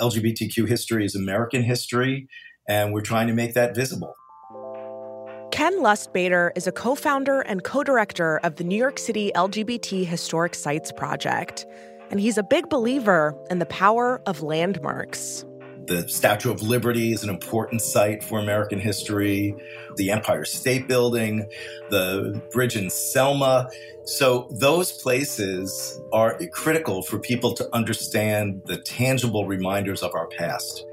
LGBTQ history is American history, and we're trying to make that visible. Ken Lustbader is a co founder and co director of the New York City LGBT Historic Sites Project, and he's a big believer in the power of landmarks. The Statue of Liberty is an important site for American history, the Empire State Building, the bridge in Selma. So, those places are critical for people to understand the tangible reminders of our past.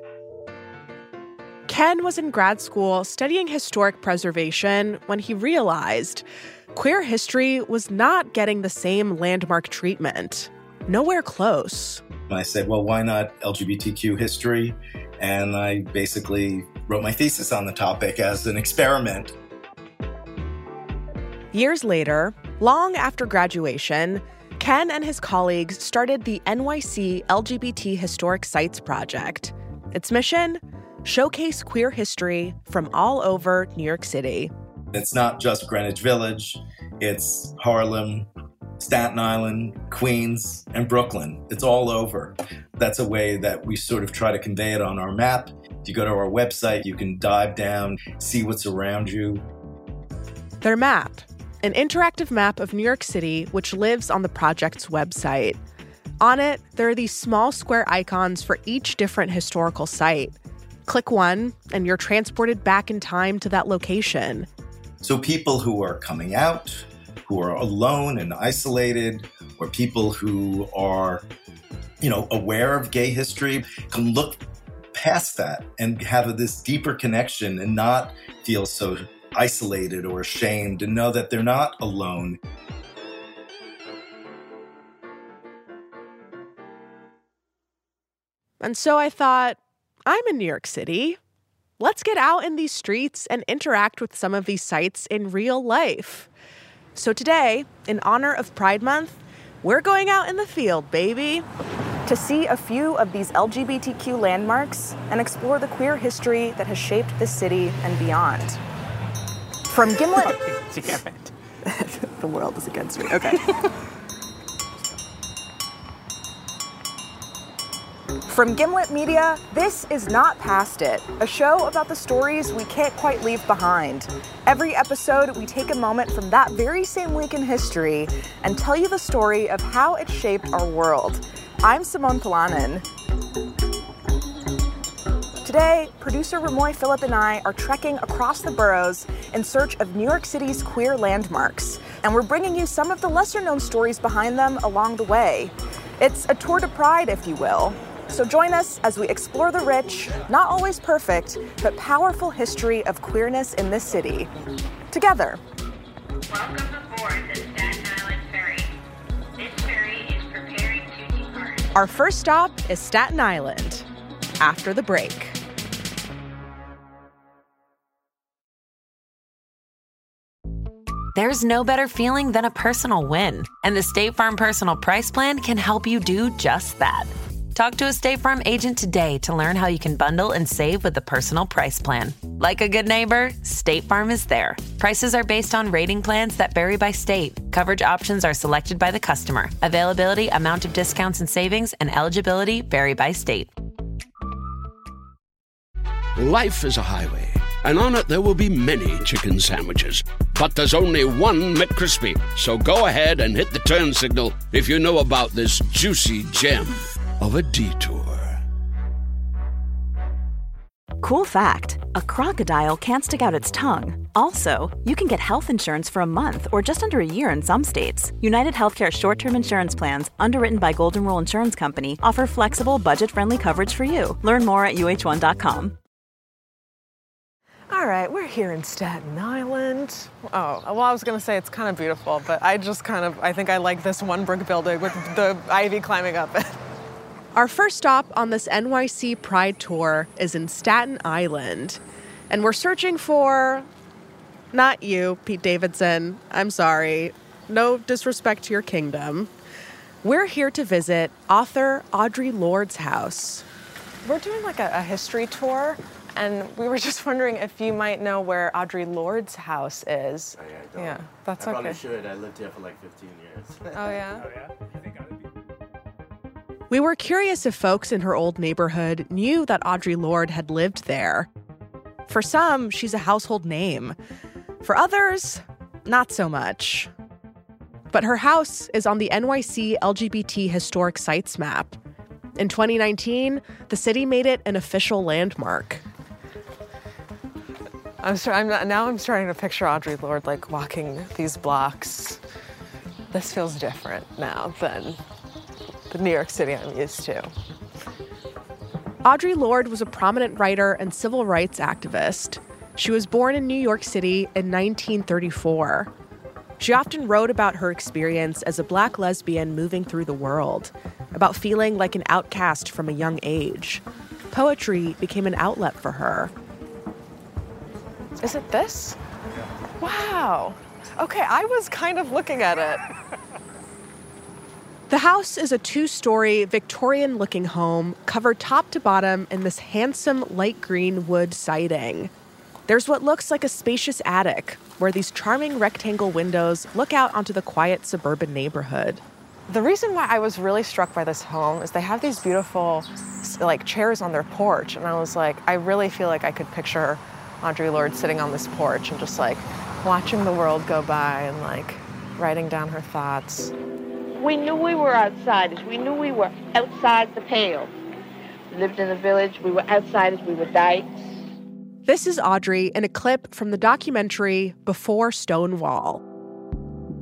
Ken was in grad school studying historic preservation when he realized queer history was not getting the same landmark treatment. Nowhere close. I said, well, why not LGBTQ history? And I basically wrote my thesis on the topic as an experiment. Years later, long after graduation, Ken and his colleagues started the NYC LGBT Historic Sites Project. Its mission? showcase queer history from all over New York City. It's not just Greenwich Village, it's Harlem, Staten Island, Queens, and Brooklyn. It's all over. That's a way that we sort of try to convey it on our map. If you go to our website, you can dive down, see what's around you. Their map, an interactive map of New York City, which lives on the project's website. On it, there are these small square icons for each different historical site. Click one, and you're transported back in time to that location. So, people who are coming out, who are alone and isolated, or people who are, you know, aware of gay history can look past that and have this deeper connection and not feel so isolated or ashamed and know that they're not alone. And so I thought, I'm in New York City. Let's get out in these streets and interact with some of these sites in real life. So, today, in honor of Pride Month, we're going out in the field, baby, to see a few of these LGBTQ landmarks and explore the queer history that has shaped this city and beyond. From Gimlet. the world is against me. Okay. From Gimlet Media, this is Not Past It, a show about the stories we can't quite leave behind. Every episode, we take a moment from that very same week in history and tell you the story of how it shaped our world. I'm Simone Polanen. Today, producer Remoy Philip and I are trekking across the boroughs in search of New York City's queer landmarks, and we're bringing you some of the lesser known stories behind them along the way. It's a tour de pride, if you will, so join us as we explore the rich, not always perfect, but powerful history of queerness in this city. Together. Welcome aboard the Staten Island Ferry. This ferry is preparing to depart. Our first stop is Staten Island. After the break. There's no better feeling than a personal win, and the State Farm Personal Price Plan can help you do just that. Talk to a State Farm agent today to learn how you can bundle and save with the personal price plan. Like a good neighbor, State Farm is there. Prices are based on rating plans that vary by state. Coverage options are selected by the customer. Availability, amount of discounts and savings, and eligibility vary by state. Life is a highway, and on it there will be many chicken sandwiches. But there's only one McCrispy. So go ahead and hit the turn signal if you know about this juicy gem of a detour. Cool fact a crocodile can't stick out its tongue. Also, you can get health insurance for a month or just under a year in some states. United Healthcare short term insurance plans, underwritten by Golden Rule Insurance Company, offer flexible, budget friendly coverage for you. Learn more at uh1.com. All right, we're here in Staten Island. Oh, well, I was gonna say it's kind of beautiful, but I just kind of, I think I like this one brick building with the ivy climbing up it. Our first stop on this NYC Pride Tour is in Staten Island. And we're searching for not you, Pete Davidson. I'm sorry. No disrespect to your kingdom. We're here to visit author Audre Lorde's house. We're doing like a, a history tour, and we were just wondering if you might know where Audre Lorde's house is. Oh, yeah, I don't. Yeah, that's I okay. probably should. I lived here for like 15 years. Oh, yeah? oh, yeah? We were curious if folks in her old neighborhood knew that Audre Lorde had lived there. For some, she's a household name. For others, not so much. But her house is on the NYC LGBT Historic Sites map. In 2019, the city made it an official landmark. I'm, I'm not- now I'm starting to picture Audre Lorde like walking these blocks. This feels different now than the New York City I'm used to. Audre Lorde was a prominent writer and civil rights activist. She was born in New York City in 1934. She often wrote about her experience as a black lesbian moving through the world, about feeling like an outcast from a young age. Poetry became an outlet for her. Is it this? Wow. Okay, I was kind of looking at it. The house is a two story, Victorian looking home covered top to bottom in this handsome light green wood siding. There's what looks like a spacious attic where these charming rectangle windows look out onto the quiet suburban neighborhood. The reason why I was really struck by this home is they have these beautiful like chairs on their porch and I was like I really feel like I could picture Audre Lorde sitting on this porch and just like watching the world go by and like writing down her thoughts. We knew we were outsiders. We knew we were outside the pale. We lived in the village. We were outsiders. We were dykes. This is Audre in a clip from the documentary Before Stonewall.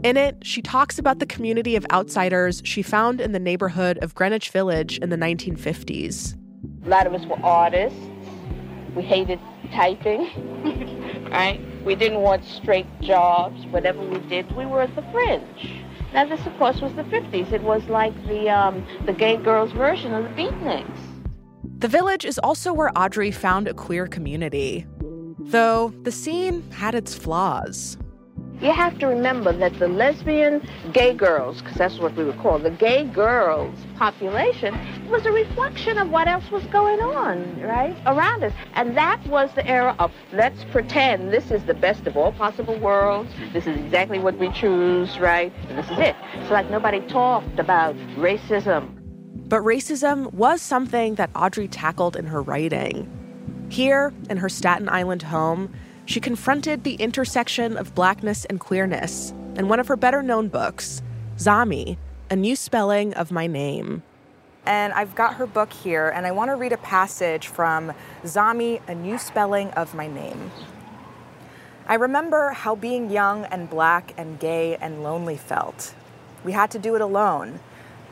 In it, she talks about the community of outsiders she found in the neighborhood of Greenwich Village in the 1950s. A lot of us were artists. We hated typing, right? We didn't want straight jobs. Whatever we did, we were at the fringe. Now, this, of course, was the 50s. It was like the, um, the gay girls' version of the beatniks. The village is also where Audre found a queer community. Though the scene had its flaws. You have to remember that the lesbian gay girls, because that's what we would call the gay girls population, was a reflection of what else was going on, right, around us. And that was the era of let's pretend this is the best of all possible worlds. This is exactly what we choose, right? And this is it. So, like, nobody talked about racism. But racism was something that Audre tackled in her writing. Here, in her Staten Island home, she confronted the intersection of blackness and queerness in one of her better known books, Zami, A New Spelling of My Name. And I've got her book here, and I want to read a passage from Zami, A New Spelling of My Name. I remember how being young and black and gay and lonely felt. We had to do it alone.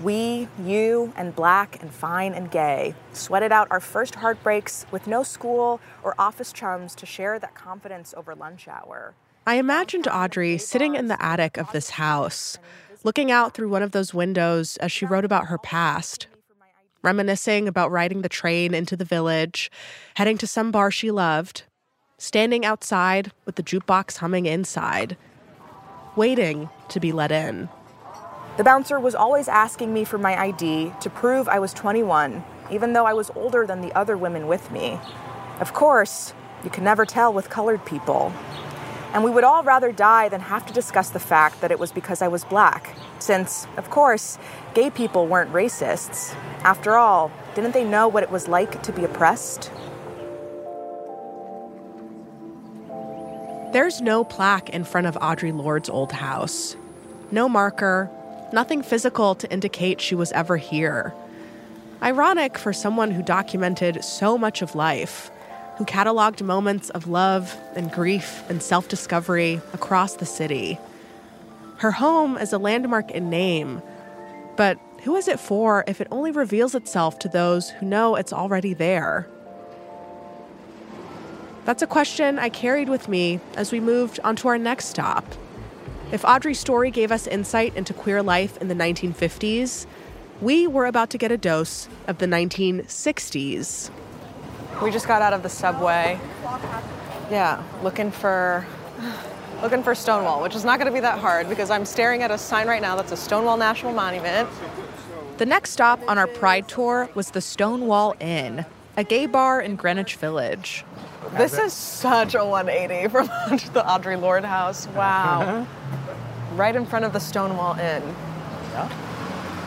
We, you, and black and fine and gay, sweated out our first heartbreaks with no school or office chums to share that confidence over lunch hour. I imagined Audre sitting in the attic of this house, looking out through one of those windows as she wrote about her past, reminiscing about riding the train into the village, heading to some bar she loved, standing outside with the jukebox humming inside, waiting to be let in. The bouncer was always asking me for my ID to prove I was 21, even though I was older than the other women with me. Of course, you can never tell with colored people. And we would all rather die than have to discuss the fact that it was because I was black, since, of course, gay people weren't racists. After all, didn't they know what it was like to be oppressed? There's no plaque in front of Audre Lorde's old house. No marker, nothing physical to indicate she was ever here. Ironic for someone who documented so much of life, who cataloged moments of love and grief and self discovery across the city. Her home is a landmark in name, but who is it for if it only reveals itself to those who know it's already there? That's a question I carried with me as we moved onto our next stop. If Audre's story gave us insight into queer life in the 1950s, we were about to get a dose of the 1960s. We just got out of the subway. Yeah, looking for looking for Stonewall, which is not going to be that hard because I'm staring at a sign right now that's a Stonewall National Monument. The next stop on our Pride tour was the Stonewall Inn, a gay bar in Greenwich Village. This is such a 180 from the Audre Lorde house. Uh-huh. Wow. right in front of the Stonewall Inn.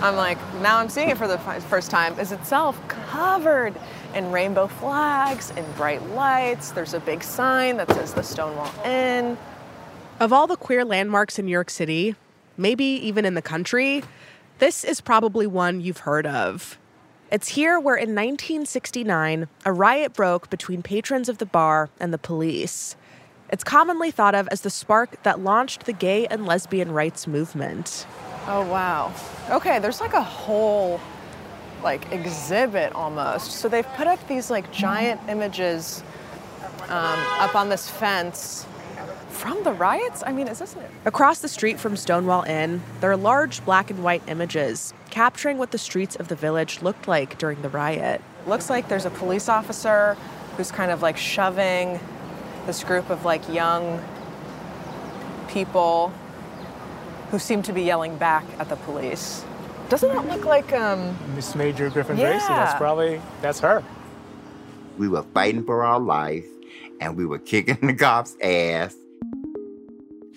I'm like, now I'm seeing it for the first time, is itself covered in rainbow flags and bright lights. There's a big sign that says the Stonewall Inn. Of all the queer landmarks in New York City, maybe even in the country, this is probably one you've heard of. It's here where in 1969, a riot broke between patrons of the bar and the police. It's commonly thought of as the spark that launched the gay and lesbian rights movement. Oh, wow. Okay, there's like a whole like exhibit almost. So they've put up these like giant images um, up on this fence from the riots. I mean, is this it? Across the street from Stonewall Inn, there are large black and white images capturing what the streets of the village looked like during the riot. Looks like there's a police officer who's kind of like shoving this group of like young people who seem to be yelling back at the police. Doesn't that look like um Miss Major Griffin Gracy. That's probably that's her. We were fighting for our life and we were kicking the cops' ass.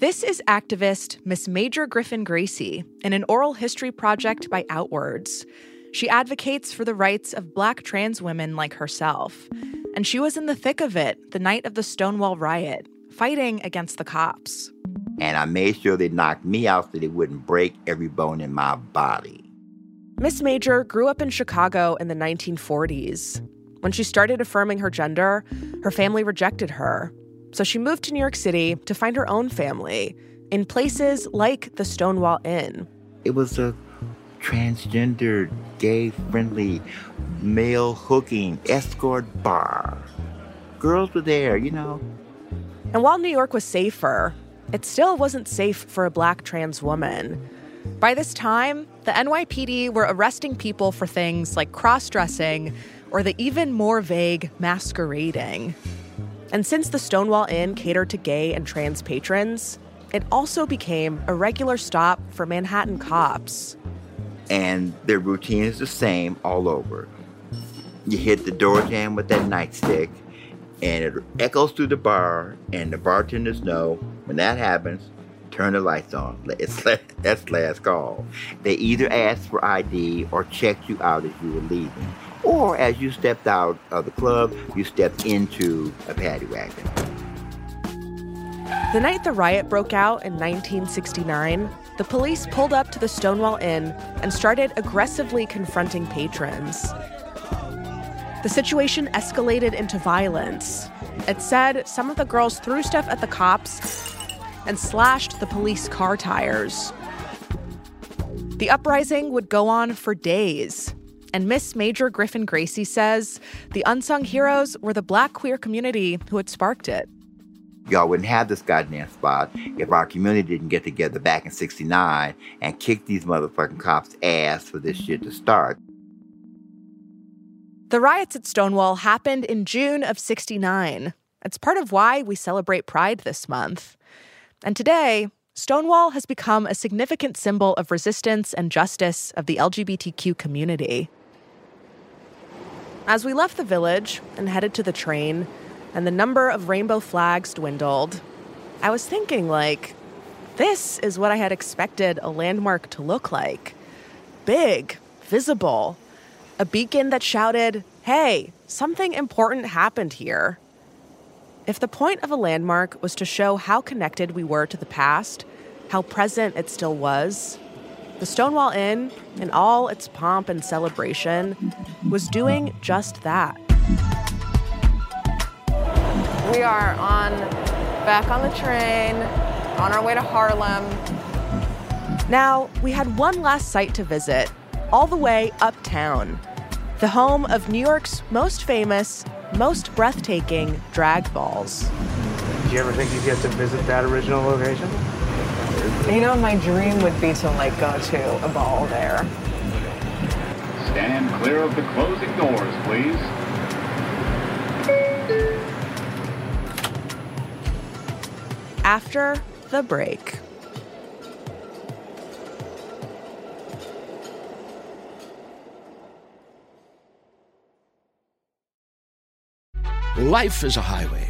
This is activist Miss Major Griffin Gracy in an oral history project by Outwords. She advocates for the rights of black trans women like herself. And she was in the thick of it the night of the Stonewall riot, fighting against the cops. And I made sure they knocked me out so they wouldn't break every bone in my body. Miss Major grew up in Chicago in the 1940s. When she started affirming her gender, her family rejected her. So she moved to New York City to find her own family in places like the Stonewall Inn. It was a transgender, gay friendly, male hooking escort bar. Girls were there, you know. And while New York was safer, it still wasn't safe for a black trans woman. By this time, the NYPD were arresting people for things like cross dressing or the even more vague masquerading. And since the Stonewall Inn catered to gay and trans patrons, it also became a regular stop for Manhattan cops. And their routine is the same all over. You hit the door jam with that nightstick, and it echoes through the bar, and the bartenders know when that happens, turn the lights on. It's that's last call. They either ask for ID or check you out as you were leaving. Or as you stepped out of the club, you stepped into a paddy wagon. The night the riot broke out in 1969, the police pulled up to the Stonewall Inn and started aggressively confronting patrons. The situation escalated into violence. It said some of the girls threw stuff at the cops and slashed the police car tires. The uprising would go on for days. And Miss Major Griffin Gracy says the unsung heroes were the black queer community who had sparked it. Y'all wouldn't have this goddamn spot if our community didn't get together back in 69 and kick these motherfucking cops' ass for this shit to start. The riots at Stonewall happened in June of 69. It's part of why we celebrate Pride this month. And today, Stonewall has become a significant symbol of resistance and justice of the LGBTQ community. As we left the village and headed to the train, and the number of rainbow flags dwindled, I was thinking, like, this is what I had expected a landmark to look like big, visible, a beacon that shouted, hey, something important happened here. If the point of a landmark was to show how connected we were to the past, how present it still was, the Stonewall Inn, in all its pomp and celebration, was doing just that. We are on back on the train, on our way to Harlem. Now, we had one last site to visit, all the way uptown, the home of New York's most famous, most breathtaking drag balls. Did you ever think you'd get to visit that original location? You know, my dream would be to like go to a ball there. Stand clear of the closing doors, please. After the break. Life is a highway,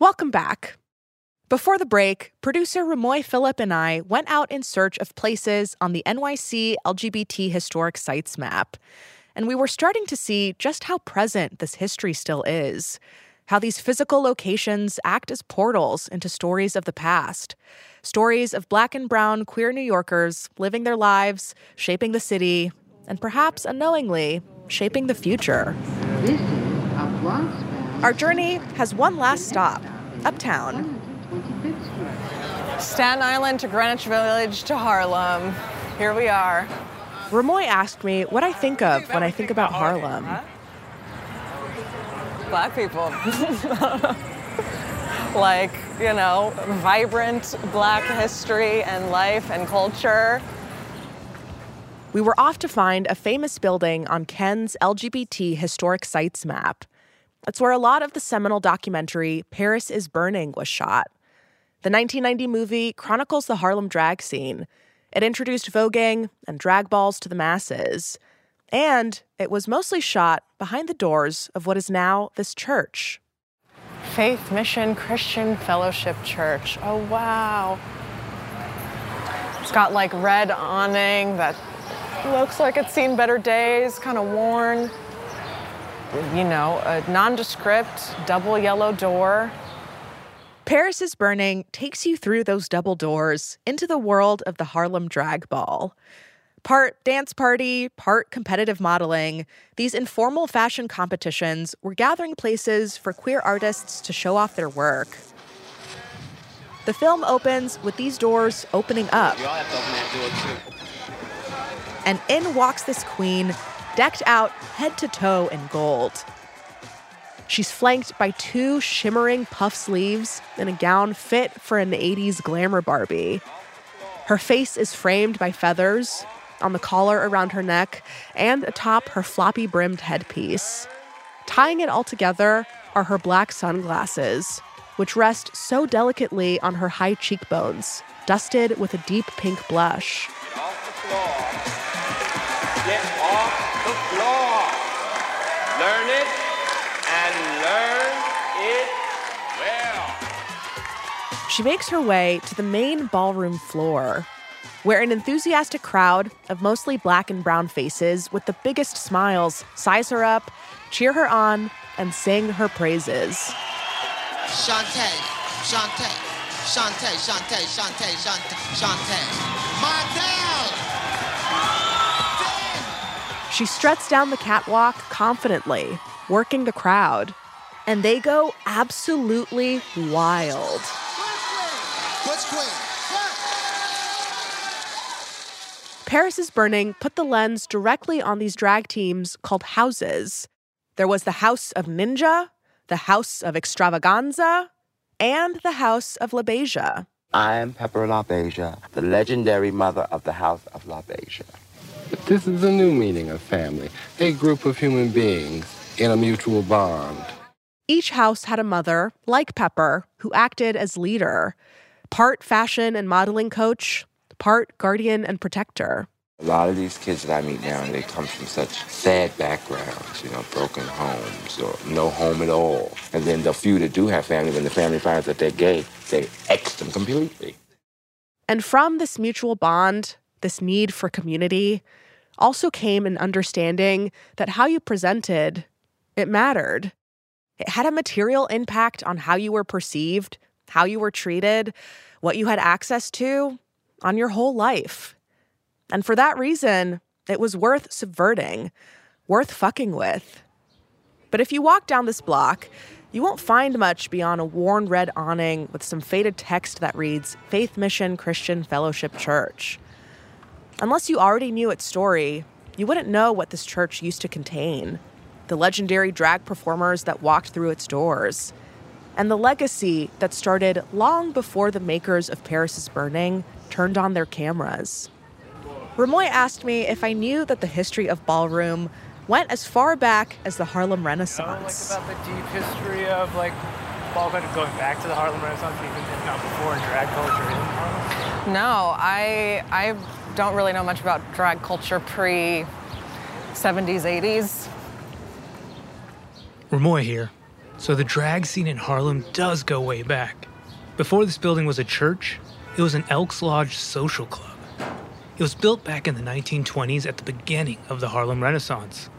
Welcome back. Before the break, producer Remoy Philip and I went out in search of places on the NYC LGBT historic sites map. And we were starting to see just how present this history still is. How these physical locations act as portals into stories of the past. Stories of black and brown queer New Yorkers living their lives, shaping the city, and perhaps unknowingly, shaping the future. This is a Our journey has one last stop uptown. Staten Island to Greenwich Village to Harlem. Here we are. Remoy asked me what I think of when I think about Harlem. Black people. like, you know, vibrant black history and life and culture. We were off to find a famous building on Ken's LGBT historic sites map. That's where a lot of the seminal documentary Paris is Burning was shot. The 1990 movie chronicles the Harlem drag scene. It introduced voguing and drag balls to the masses. And it was mostly shot behind the doors of what is now this church. Faith Mission Christian Fellowship Church. Oh, wow. It's got like red awning that looks like it's seen better days, kind of worn. You know, a nondescript double yellow door. Paris is Burning takes you through those double doors into the world of the Harlem Drag Ball. Part dance party, part competitive modeling, these informal fashion competitions were gathering places for queer artists to show off their work. The film opens with these doors opening up. And in walks this queen, decked out head to toe in gold. She's flanked by two shimmering puff sleeves and a gown fit for an 80s glamour Barbie. Her face is framed by feathers on the collar around her neck and atop her floppy brimmed headpiece. Tying it all together are her black sunglasses, which rest so delicately on her high cheekbones, dusted with a deep pink blush. Learn it and learn it well. She makes her way to the main ballroom floor, where an enthusiastic crowd of mostly black and brown faces with the biggest smiles size her up, cheer her on, and sing her praises. Shantae, Shantae, Shantae, Shantae, Shantae, Shantae, Shantae. Martell! She struts down the catwalk confidently, working the crowd. And they go absolutely wild. Paris is Burning put the lens directly on these drag teams called houses. There was the House of Ninja, the House of Xtravaganza, and the House of LaBeija. I am Pepper LaBeija, the legendary mother of the House of LaBeija. This is the new meaning of family a group of human beings in a mutual bond. Each house had a mother, like Pepper, who acted as leader, part fashion and modeling coach, part guardian and protector. A lot of these kids that I meet now, they come from such sad backgrounds, you know, broken homes or no home at all. And then the few that do have family, when the family finds that they're gay, they X them completely. And from this mutual bond, this need for community, also came an understanding that how you presented, it mattered. It had a material impact on how you were perceived, how you were treated, what you had access to, on your whole life. And for that reason, it was worth subverting, worth fucking with. But if you walk down this block, You won't find much beyond a worn red awning with some faded text that reads Faith Mission Christian Fellowship Church. Unless you already knew its story, you wouldn't know what this church used to contain the legendary drag performers that walked through its doors, and the legacy that started long before the makers of Paris is Burning turned on their cameras. Remoy asked me if I knew that the history of ballroom went as far back as the Harlem Renaissance. Like about the deep history of like ballroom going back to the Harlem Renaissance, even if not before drag culture in Harlem. No, I I don't really know much about drag culture pre 70s, 80s. Remoy here. So the drag scene in Harlem does go way back. Before this building was a church, it was an Elks Lodge social club. It was built back in the 1920s at the beginning of the Harlem Renaissance,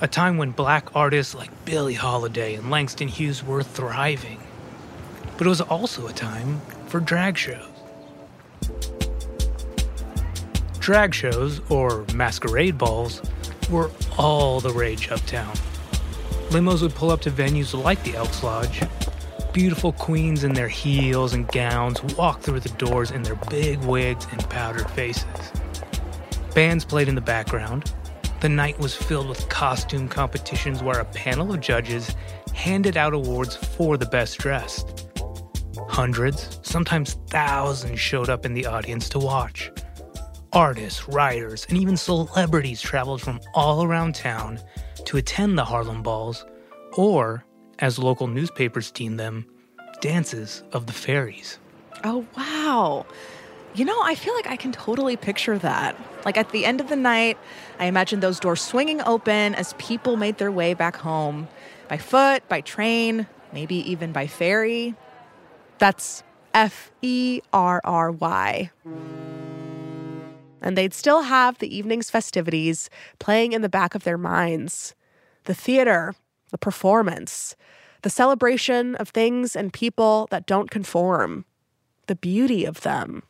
a time when black artists like Billie Holiday and Langston Hughes were thriving. But it was also a time for drag shows. Drag shows, or masquerade balls, were all the rage uptown. Limos would pull up to venues like the Elks Lodge. Beautiful queens in their heels and gowns walked through the doors in their big wigs and powdered faces. Bands played in the background. The night was filled with costume competitions where a panel of judges handed out awards for the best dressed. Hundreds, sometimes thousands, showed up in the audience to watch. Artists, writers, and even celebrities traveled from all around town to attend the Harlem Balls, or, as local newspapers deemed them, dances of the fairies. Oh, wow. You know, I feel like I can totally picture that. Like at the end of the night, I imagine those doors swinging open as people made their way back home by foot, by train, maybe even by ferry. That's F E R R Y. And they'd still have the evening's festivities playing in the back of their minds the theater, the performance, the celebration of things and people that don't conform, the beauty of them.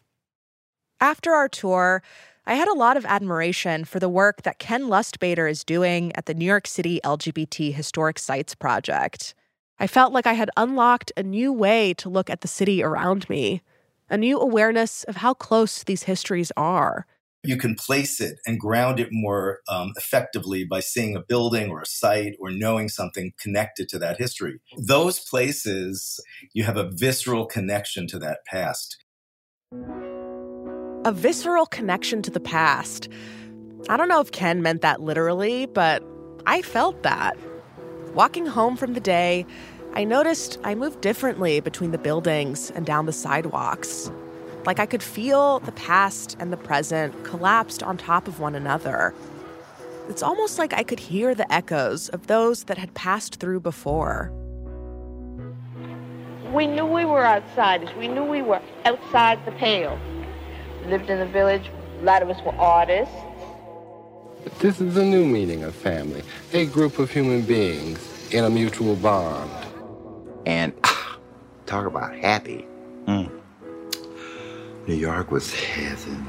After our tour, I had a lot of admiration for the work that Ken Lustbader is doing at the New York City LGBT Historic Sites Project. I felt like I had unlocked a new way to look at the city around me, a new awareness of how close these histories are. You can place it and ground it more um, effectively by seeing a building or a site or knowing something connected to that history. Those places, you have a visceral connection to that past. A visceral connection to the past. I don't know if Ken meant that literally, but I felt that. Walking home from the day, I noticed I moved differently between the buildings and down the sidewalks. Like I could feel the past and the present collapsed on top of one another. It's almost like I could hear the echoes of those that had passed through before. We knew we were outsiders. We knew we were outside the pale. Lived in the village. A lot of us were artists. This is a new meaning of family a group of human beings in a mutual bond. And talk about happy. Mm. New York was heaven.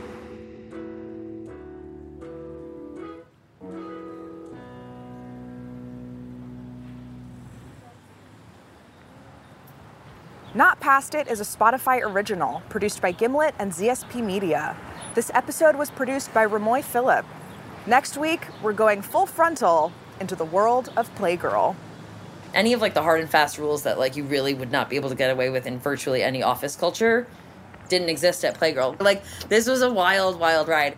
Not Past It is a Spotify original produced by Gimlet and ZSP Media. This episode was produced by Remoy Philip. Next week, we're going full frontal into the world of Playgirl. Any of like the hard and fast rules that like you really would not be able to get away with in virtually any office culture didn't exist at Playgirl. Like this was a wild, wild ride.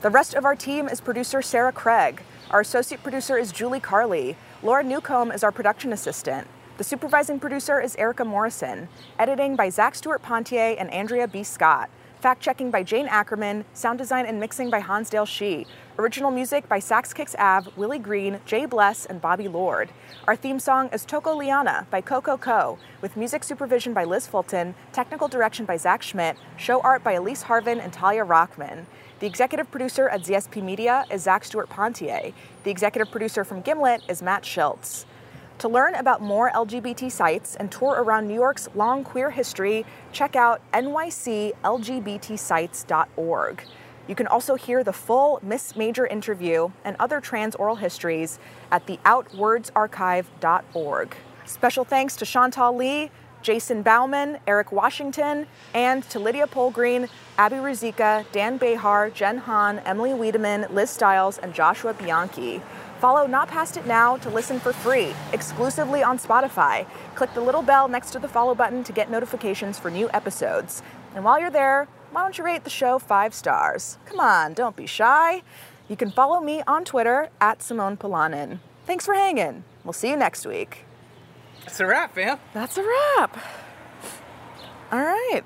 The rest of our team is producer Sarah Craig. Our associate producer is Julie Carley. Laura Newcomb is our production assistant. The supervising producer is Erica Morrison. Editing by Zach Stewart Pontier and Andrea B. Scott. Fact checking by Jane Ackerman. Sound design and mixing by Hansdale Hsu. Original music by Sax Kicks Ave, Willie Green, Jay Bless, and Bobby Lord. Our theme song is Toko Liana by Coco Co, with music supervision by Liz Fulton, technical direction by Zach Schmidt, show art by Elise Harvin and Talia Rockman. The executive producer at ZSP Media is Zach Stewart Pontier. The executive producer from Gimlet is Matt Shilts. To learn about more LGBT sites and tour around New York's long queer history, check out nyclgbtsites.org. You can also hear the full Miss Major interview and other trans oral histories at the outwordsarchive.org. Special thanks to Chantal Lee, Jason Bauman, Eric Washington, and to Lydia Polgreen, Abby Ruzika, Dan Behar, Jen Hahn, Emily Wiedemann, Liz Stiles, and Joshua Bianchi. Follow Not Past It Now to listen for free, exclusively on Spotify. Click the little bell next to the follow button to get notifications for new episodes. And while you're there, why don't you rate the show five stars? Come on, don't be shy. You can follow me on Twitter at Simone Polanen. Thanks for hanging. We'll see you next week. That's a wrap, fam. That's a wrap. All right.